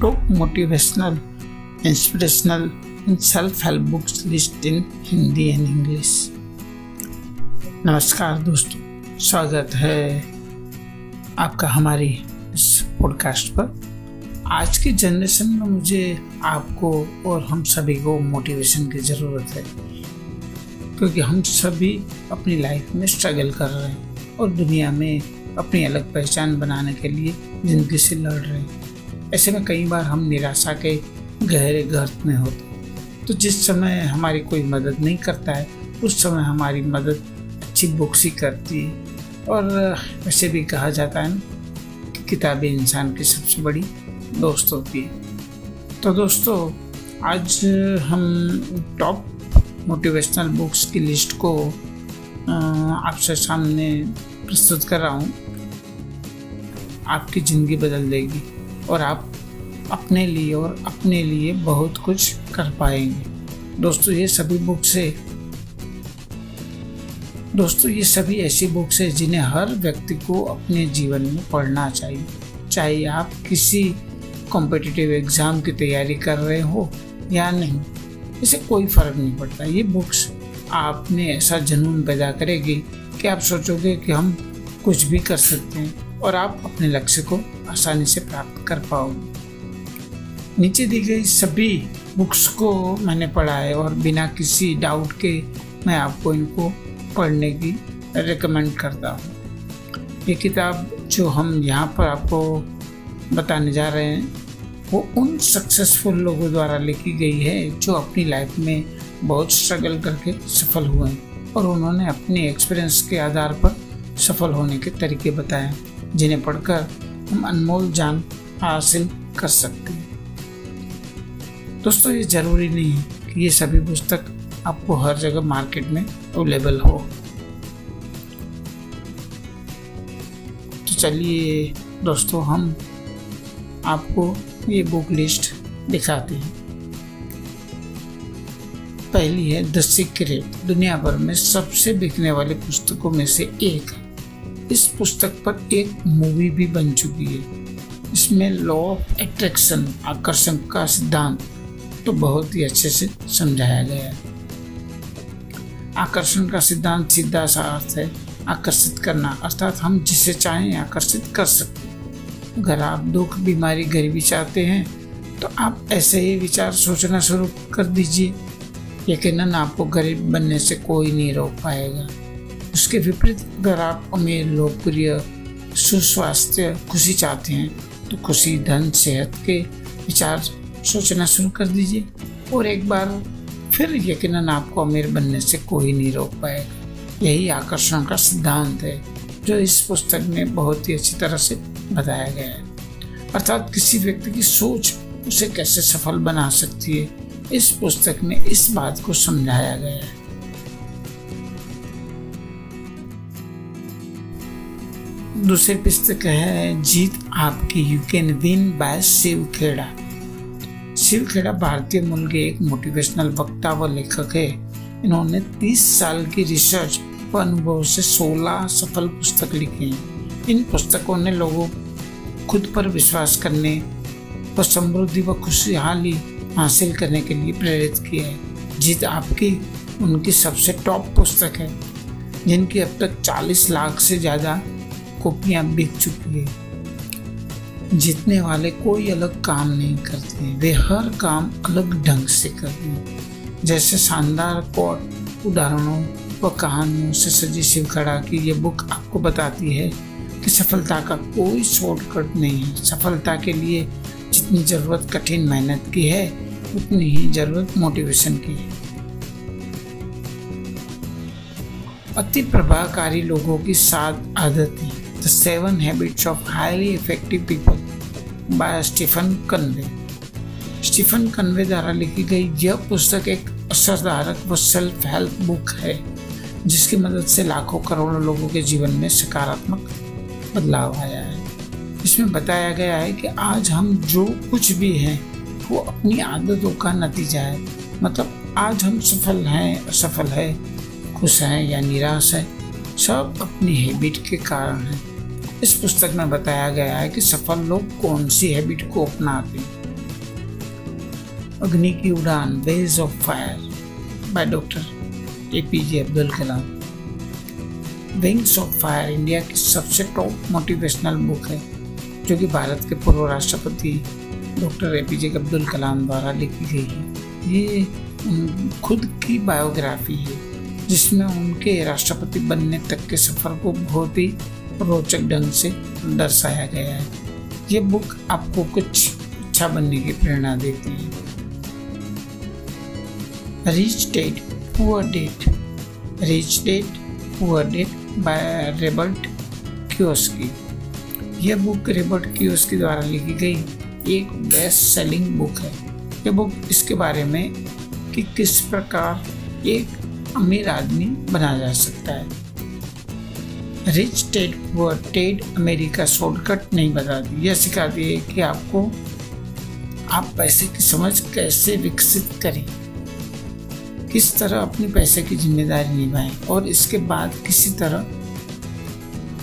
Top motivational, inspirational, and self-help books list in Hindi and English नमस्कार दोस्तों। स्वागत है आपका हमारी इस पॉडकास्ट पर। आज की जनरेशन में मुझे आपको और हम सभी को मोटिवेशन की ज़रूरत है क्योंकि हम सभी अपनी लाइफ में स्ट्रगल कर रहे हैं और दुनिया में अपनी अलग पहचान बनाने के लिए ज़िंदगी से लड़ रहे हैं। ऐसे में कई बार हम निराशा के गहरे गर्त में होते तो जिस समय हमारी कोई मदद नहीं करता है, उस समय हमारी मदद अच्छी बुक्स ही करती है। और वैसे भी कहा जाता है ना कि किताबें इंसान की सबसे बड़ी दोस्त होती है। तो दोस्तों, आज हम टॉप मोटिवेशनल बुक्स की लिस्ट को आपसे सामने प्रस्तुत कर रहा हूँ। आपकी ज़िंदगी बदल देगी। और आप अपने लिए और अपने लिए बहुत कुछ कर पाएँगे। दोस्तों, ये सभी बुक्स है दोस्तों, ये सभी ऐसी बुक्स है जिन्हें हर व्यक्ति को अपने जीवन में पढ़ना चाहिए। चाहे आप किसी कॉम्पिटिटिव एग्ज़ाम की तैयारी कर रहे हो या नहीं इसे कोई फ़र्क नहीं पड़ता। ये बुक्स आप में ऐसा जुनून पैदा करेगी कि आप सोचोगे कि हम कुछ भी कर सकते हैं। और आप अपने लक्ष्य को आसानी से प्राप्त कर पाओगे। नीचे दी गई सभी बुक्स को मैंने पढ़ा है और बिना किसी डाउट के मैं आपको इनको पढ़ने की रिकमेंड करता हूँ। ये किताब जो हम यहाँ पर आपको बताने जा रहे हैं, वो उन सक्सेसफुल लोगों द्वारा लिखी गई है जो अपनी लाइफ में बहुत स्ट्रगल करके सफल हुए हैं और उन्होंने अपने एक्सपीरियंस के आधार पर सफल होने के तरीके बताए जिन्हें पढ़कर हम अनमोल जान हासिल कर सकते हैं। दोस्तों, ये ज़रूरी नहीं है कि ये सभी पुस्तक आपको हर जगह मार्केट में अवेलेबल हो। तो चलिए दोस्तों, हम आपको ये बुक लिस्ट दिखाते हैं। पहली है द सीक्रेट, दुनिया भर में सबसे बिकने वाली पुस्तकों में से एक। है इस पुस्तक पर एक मूवी भी बन चुकी है। इसमें लॉ ऑफ़ एट्रैक्शन आकर्षण का सिद्धांत तो बहुत ही अच्छे से समझाया गया है। आकर्षण का सिद्धांत सीधा सा अर्थ है, आकर्षित करना। अर्थात हम जिसे चाहें आकर्षित कर सकते अगर आप दुख, बीमारी, गरीबी चाहते हैं तो आप ऐसे ही विचार सोचना शुरू कर दीजिए। यकीनन आपको गरीब बनने से कोई नहीं रोक पाएगा। उसके विपरीत अगर आप अमीर लोकप्रिय, सुस्वास्थ्य, खुशी चाहते हैं तो खुशी, धन, सेहत के विचार सोचना शुरू कर दीजिए। और एक बार फिर यकीनन आपको अमीर बनने से कोई नहीं रोक पाएगा। यही आकर्षण का सिद्धांत है, जो इस पुस्तक में बहुत ही अच्छी तरह से बताया गया है। अर्थात किसी व्यक्ति की सोच उसे कैसे सफल बना सकती है, इस पुस्तक में इस बात को समझाया गया है। दूसरी पुस्तक है, जीत आपकी। You can win by Shiv Khera. Shiv Khera भारतीय मूल के एक मोटिवेशनल वक्ता व लेखक है। इन्होंने 30 साल की रिसर्च व अनुभव से 16 सफल पुस्तक लिखी हैं। इन पुस्तकों ने लोगों खुद पर विश्वास करने व समृद्धि व खुशहाली हासिल करने के लिए प्रेरित किया है। जीत आपकी उनकी सबसे टॉप पुस्तक है, जिनकी अब तक 40 लाख से ज़्यादा कॉपियाँ बिक चुकी है। जीतने वाले कोई अलग काम नहीं करते वे हर काम अलग ढंग से करते हैं। जैसे शानदार कोट, उदाहरणों व कहानियों से सजी शिव खड़ा की ये बुक आपको बताती है कि सफलता का कोई शॉर्टकट नहीं है। सफलता के लिए जितनी ज़रूरत, कठिन मेहनत की है, उतनी ही ज़रूरत मोटिवेशन की है। अति प्रभावकारी लोगों की सात आदतें। The seven habits of highly effective people by Stephen Covey Stephen Covey द्वारा लिखी गई यह पुस्तक एक असरदारक व सेल्फ हेल्प बुक है, जिसकी मदद से लाखों करोड़ों लोगों के जीवन में सकारात्मक बदलाव आया है। इसमें बताया गया है कि आज हम जो कुछ भी हैं, वो अपनी आदतों का नतीजा है। मतलब आज हम सफल हैं, असफल है, खुश हैं या निराश है, सब अपनी हैबिट के कारण है। इस पुस्तक में बताया गया है कि सफल लोग कौन सी हैबिट को अपनाते हैं। अग्नि की Udaan beige of fire by doctor A P J Abdul Kalam wings of fire India की सबसे टॉप मोटिवेशनल बुक है, जो कि भारत के पूर्व राष्ट्रपति doctor A P J Abdul Kalam द्वारा लिखी गई है। ये खुद की बायोग्राफी है, जिसमें उनके राष्ट्रपति बनने तक के सफ़र को बहुत ही रोचक ढंग से दर्शाया गया है। ये बुक आपको कुछ अच्छा बनने की प्रेरणा देती है। Rich dad poor dad rich dad poor dad by Robert Kiyosaki यह बुक रेबर्ट क्योस्की द्वारा लिखी गई एक बेस्ट सेलिंग बुक है। यह बुक इसके बारे में कि किस प्रकार एक अमीर आदमी बना जा सकता है। Rich dad poor dad America shortcut नहीं बताती यह सिखाती है कि आपको आप पैसे की समझ कैसे विकसित करें। किस तरह अपने पैसे की ज़िम्मेदारी निभाएँ और इसके बाद किसी तरह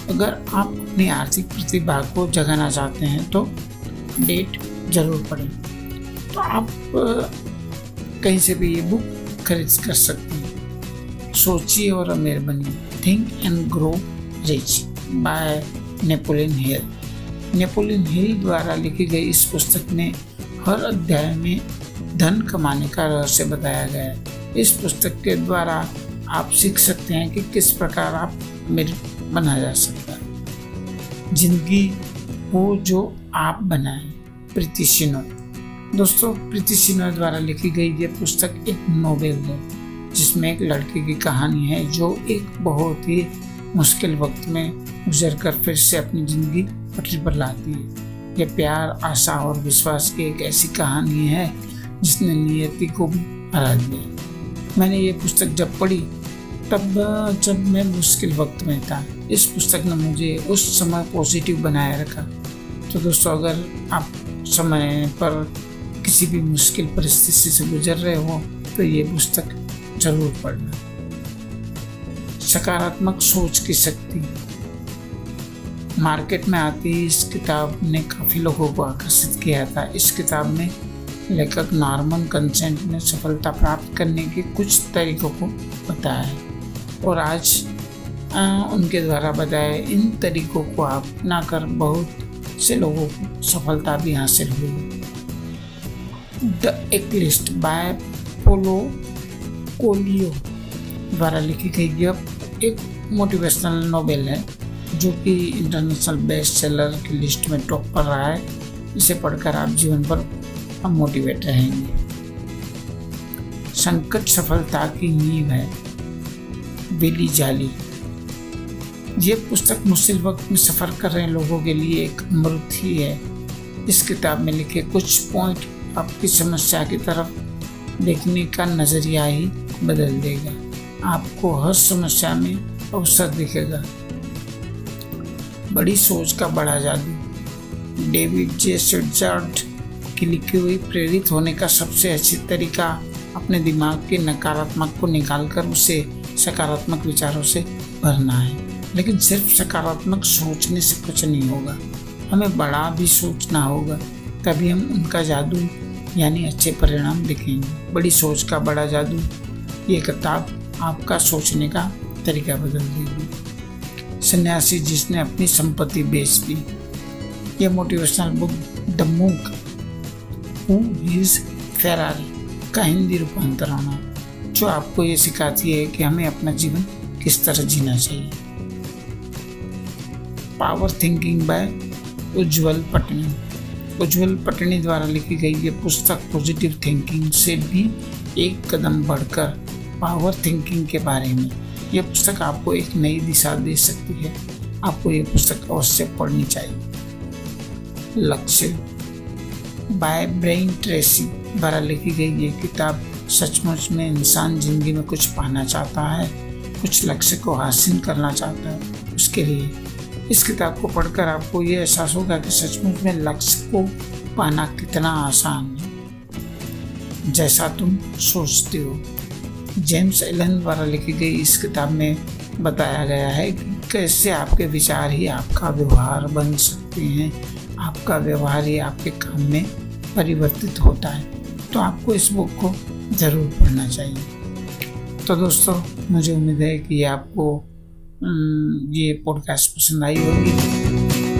अगर आप अपनी आर्थिक प्रतिभा को जगाना चाहते हैं तो डेट ज़रूर पढ़ें। तो आप कहीं से भी ये बुक खरीद कर सकते हैं। सोचिए और अमीर बनिए। Think and grow rich by Napoleon Hill Napoleon Hill द्वारा लिखी गई इस पुस्तक में हर अध्याय में धन कमाने का रहस्य बताया गया है। इस पुस्तक के द्वारा आप सीख सकते हैं कि किस प्रकार आप अमीर बना जा सकता है। ज़िंदगी वो जो आप बनाए प्रीति सिन्हा दोस्तों प्रीति सिन्हा द्वारा लिखी गई ये पुस्तक एक नोवेल है, जिसमें एक लड़के की कहानी है जो एक बहुत ही मुश्किल वक्त में गुजर कर फिर से अपनी ज़िंदगी पटरी पर लाती है। यह प्यार, आशा और विश्वास की एक ऐसी कहानी है जिसने नियति को भी हरा दिया। मैंने ये पुस्तक जब पढ़ी, तब, जब मैं मुश्किल वक्त में था, इस पुस्तक ने मुझे उस समय पॉजिटिव बनाए रखा। तो दोस्तों, अगर आप समय पर किसी भी मुश्किल परिस्थिति से गुजर रहे हो तो ये पुस्तक ज़रूर पढ़ना। सकारात्मक सोच की शक्ति। मार्केट में आती इस किताब ने काफ़ी लोगों को आकर्षित किया था। इस किताब में लेखक नॉर्मन कंसेंट ने सफलता प्राप्त करने के कुछ तरीकों को बताया है और आज आ, उनके द्वारा बताए इन तरीकों को अपना कर बहुत से लोगों को सफलता भी हासिल हुई। द एक्लिस्ट बाय पोलो कोलियो द्वारा लिखी गई यह एक मोटिवेशनल नॉवेल है, जो कि इंटरनेशनल बेस्ट सेलर की लिस्ट में टॉप पर रहा है। इसे पढ़कर आप जीवन पर मोटिवेट रहेंगे। संकट सफलता की नींव है, बेली जाली। ये पुस्तक मुश्किल वक्त में सफ़र कर रहे लोगों के लिए एक अमृत ही। है इस किताब में लिखे कुछ पॉइंट आपकी समस्या की तरफ़ देखने का नज़रिया ही बदल देगा। आपको हर समस्या में अवसर दिखेगा। बड़ी सोच का बड़ा जादू। डेविड जे स्विट्जर्ड की लिखी हुई प्रेरित होने का सबसे अच्छी तरीका अपने दिमाग के नकारात्मक को निकालकर उसे सकारात्मक विचारों से भरना है। लेकिन सिर्फ़ सकारात्मक सोचने से कुछ नहीं होगा। हमें बड़ा भी सोचना होगा, तभी हम उनका जादू यानी अच्छे परिणाम दिखेंगे। बड़ी सोच का बड़ा जादू, ये किताब आपका सोचने का तरीका बदल देगी सन्यासी जिसने अपनी संपत्ति बेच दी, ये motivational book the monk who is Ferrari का हिंदी रूपांतर होना जो आपको ये सिखाती है कि हमें अपना जीवन किस तरह जीना चाहिए। Power thinking by Ujjwal Patni. Ujjwal Patni द्वारा लिखी गई ये पुस्तक पॉजिटिव थिंकिंग से भी एक कदम बढ़कर पावर थिंकिंग के बारे में। यह पुस्तक आपको एक नई दिशा दे सकती है। आपको ये पुस्तक अवश्य पढ़नी चाहिए। लक्ष्य। बाय ब्रेन ट्रेसी द्वारा लिखी गई ये किताब सचमुच में इंसान ज़िंदगी में कुछ पाना चाहता है, कुछ लक्ष्य को हासिल करना चाहता है उसके लिए। इस किताब को पढ़कर आपको ये एहसास होगा कि सचमुच में लक्ष्य को पाना कितना आसान है। जैसा तुम सोचते हो। जेम्स एलन द्वारा लिखी गई इस किताब में बताया गया है कि कैसे आपके विचार ही आपका व्यवहार बन सकते हैं। आपका व्यवहार ही आपके काम में परिवर्तित होता है। तो आपको इस बुक को ज़रूर पढ़ना चाहिए। तो दोस्तों, मुझे उम्मीद है कि आपको ये पॉडकास्ट पसंद आई होगी।